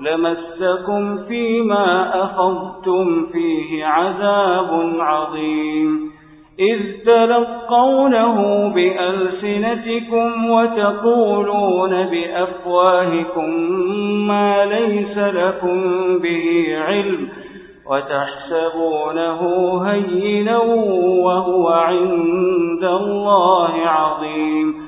لمسكم فيما أخذتم فيه عذاب عظيم. إذ تلقونه بألسنتكم وتقولون بأفواهكم ما ليس لكم به علم وتحسبونه هينا وهو عند الله عظيم.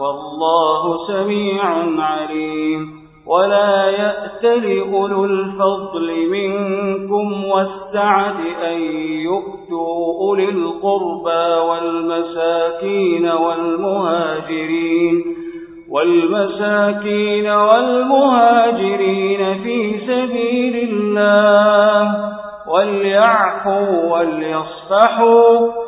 والله سميع عليم. ولا يأتل أولو الفضل منكم والسعة أن يؤتوا أولي القربى والمساكين والمهاجرين والمساكين والمهاجرين في سبيل الله وليعفوا وليصفحوا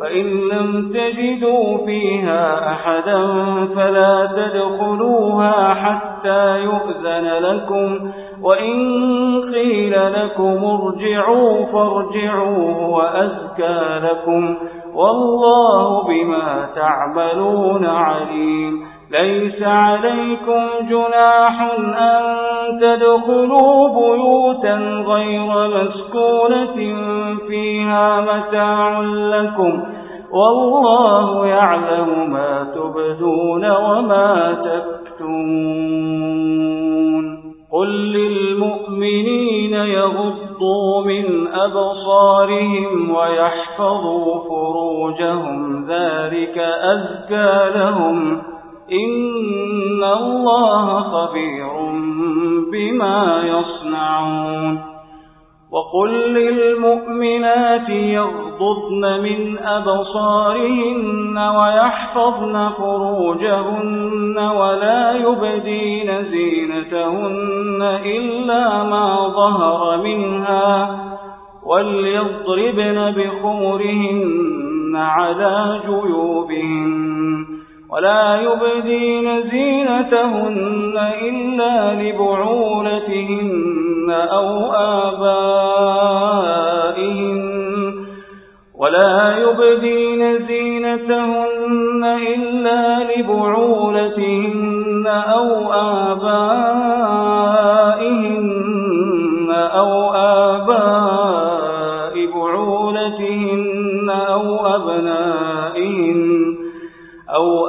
فإن لم تجدوا فيها أحدا فلا تدخلوها حتى يؤذن لكم وإن قيل لكم ارجعوا فارجعوا وأزكى لكم والله بما تعملون عليم ليس عليكم جناح أن تدخلوا بيوتا غير مسكونة فيها متاع لكم والله يعلم ما تبدون وما تكتمون. قل للمؤمنين يغضوا من أبصارهم ويحفظوا فروجهم ذلك أزكى لهم إن الله خبير بما يصنعون وقل للمؤمنات يغضضن من أبصارهن ويحفظن فروجهن ولا يبدين زينتهن إلا ما ظهر منها وليضربن بخمرهن على جيوبهن ولا يبدين زينتهن إلا لبعولتهن أو آبائهن. ولا يبدين زينتهن إلا لبعولتهن أو آبائهن.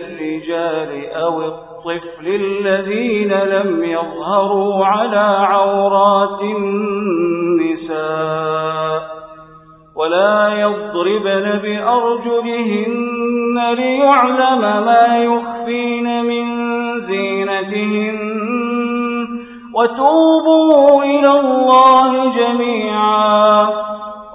الرجال أو الطفل الذين لم يظهروا على عورات النساء ولا يضربن بأرجلهن ليعلم ما يخفين من زينتهن. وتوبوا إلى الله جميعا.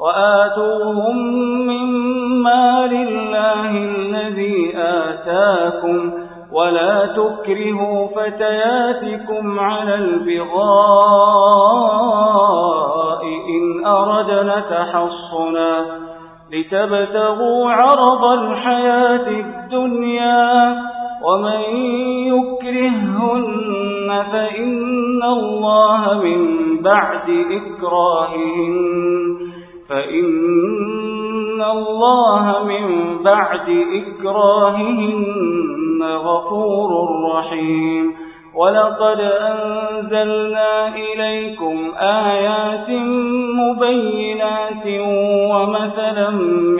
وآتوهم مما لله الذي آتاكم ولا تكرهوا فتياتكم على البغاء إن أردنا تحصنا لتبتغوا عرض الحياة الدنيا ومن يكرههن فإن الله من بعد إكراههن فإن الله من بعد إكراههن غفور رحيم. ولقد أنزلنا إليكم آيات مبينات ومثلا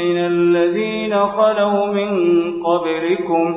من الذين خلوا من قبلكم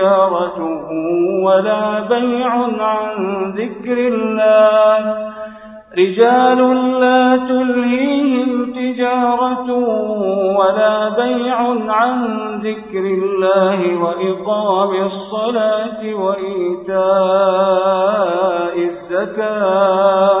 تجارة ولا بيع عن ذكر الله. رجال لا تلهيهم تجارة ولا بيع عن ذكر الله وإقام الصلاة وإيتاء الزكاة.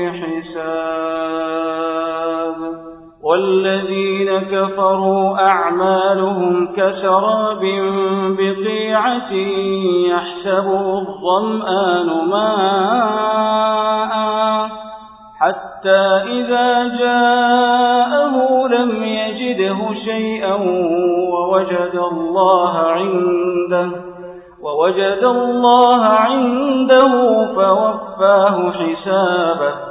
والذين كفروا أعمالهم كسراب بقيعة يحسبه الظمآن ماءً حتى إذا جاءه لم يجده شيئا ووجد الله عنده ووجد الله عنده فوفاه حسابه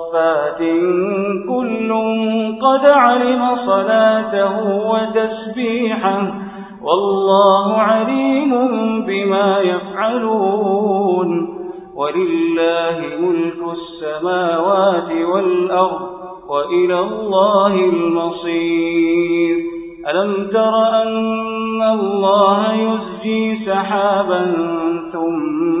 صافات كل قد علم صلاته وتسبيحه والله عليم بما يفعلون ولله ملك السماوات والأرض وإلى الله المصير. ألم تر أن الله يزجي سحابا ثم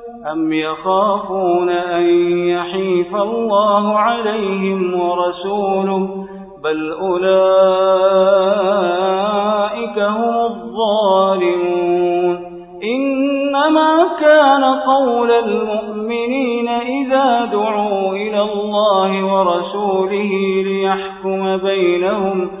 أم يخافون أن يحيف الله عليهم ورسوله بل أولئك هم الظالمون إنما كان قول المؤمنين إذا دعوا إلى الله ورسوله ليحكم بينهم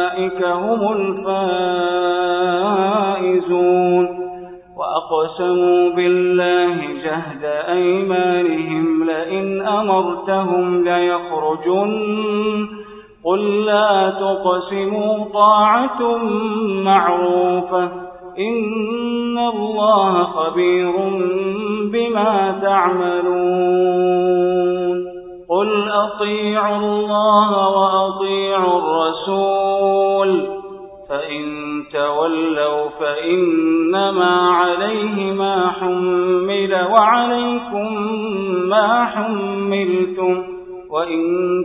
هم الفائزون وأقسموا بالله جهد أيمانهم لئن أمرتهم ليخرجن. قل لا تقسموا طاعة معروفة. إن الله خبير بما تعملون. قل أطيعوا الله وأطيعوا الرسول فإن تولوا فإنما عليه ما حمل وعليكم ما حملتم وإن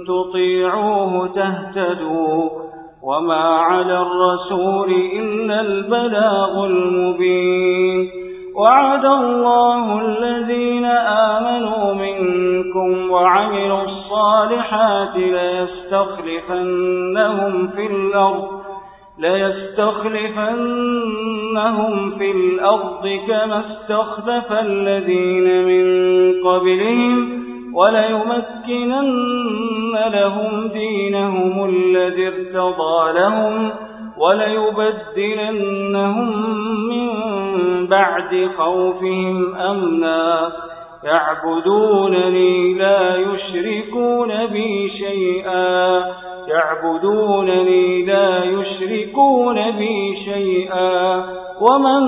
تطيعوه تهتدوا وما على الرسول إلا البلاغ المبين وعد الله الذين وعملوا الصالحات ليستخلفنهم في الأرض ليستخلفنهم في الأرض كما استخلف الذين من قبلهم وليمكنن لهم دينهم الذي ارتضى لهم وليبدلنهم من بعد خوفهم أمنا. يعبدونني لا يشركون بي شيئا. يعبدونني لا يشركون بي شيئا. ومن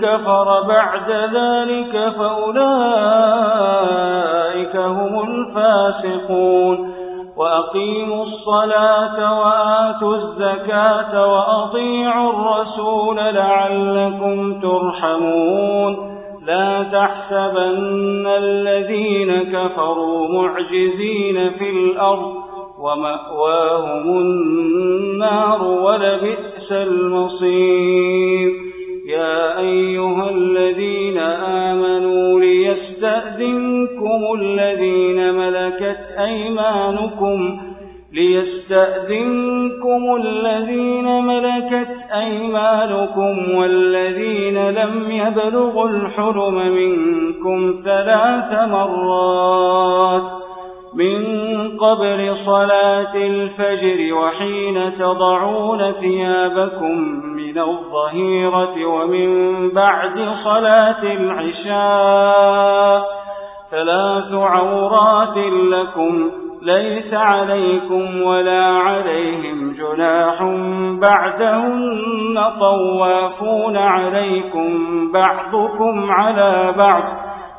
كفر بعد ذلك فأولئك هم الفاسقون. وأقيموا الصلاة وآتوا الزكاة وأطيعوا الرسول لعلكم ترحمون. لا تحسبن الذين كفروا معجزين في الأرض ومأواهم النار ولبئس المصير. يا أيها الذين آمنوا ليستأذنكم الذين ملكت أيمانكم ليستأذنكم الذين ملكت أيمانكم والذين لم يبلغوا الحرم منكم ثلاث مرات من قبل صلاة الفجر وحين تضعون ثيابكم من الظهيرة ومن بعد صلاة العشاء ثلاث عورات لكم ليس عليكم ولا عليهم جناح بعدهن طوافون عليكم بعضكم على بعض.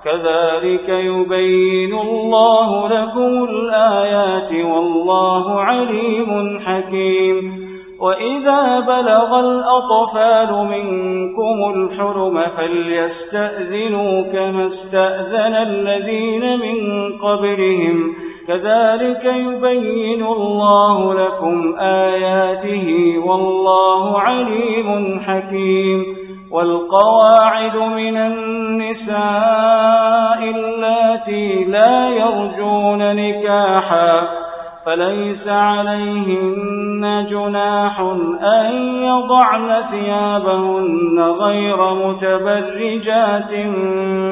كذلك يبين الله لكم الآيات والله عليم حكيم. وإذا بلغ الأطفال منكم الحرم فليستأذنوا كما استأذن الذين من قبلهم. كذلك يبين الله لكم آياته والله عليم حكيم. والقواعد من النساء اللاتي لا يرجون نكاحا فليس عليهن جناح أن يضعن ثيابهن غير متبرجات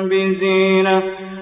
بزينة.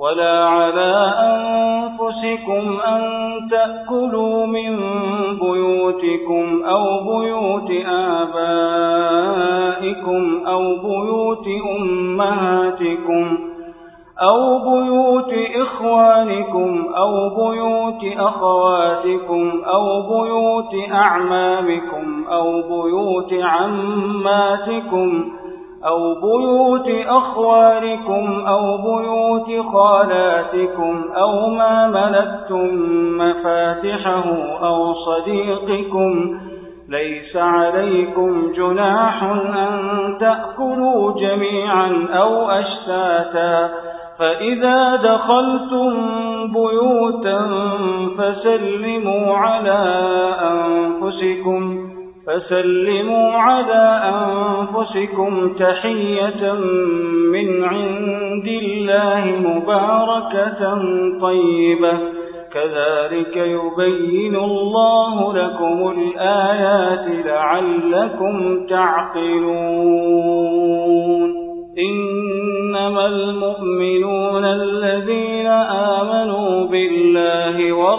ولا على أنفسكم أن تأكلوا من بيوتكم أو بيوت آبائكم أو بيوت أمهاتكم أو بيوت إخوانكم أو بيوت أخواتكم أو بيوت أعمامكم أو بيوت عماتكم أو بيوت أخواركم أو بيوت خالاتكم أو ما ملكتم مفاتحه أو صديقكم ليس عليكم جناح أن تأكلوا جميعا أو أشتاتا فإذا دخلتم بيوتا فسلموا على أنفسكم فسلموا على أنفسكم تحية من عند الله مباركة طيبة. كذلك يبين الله لكم الآيات لعلكم تعقلون. إنما المؤمنون الذين آمنوا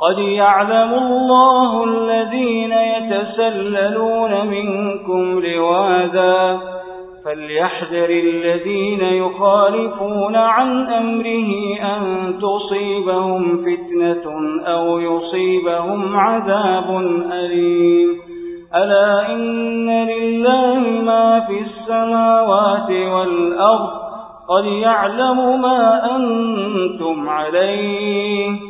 قد يعلم الله الذين يتسللون منكم لواذا فليحذر الذين يخالفون عن أمره أن تصيبهم فتنة أو يصيبهم عذاب أليم. ألا إن لله ما في السماوات والأرض قد يعلم ما أنتم عليه.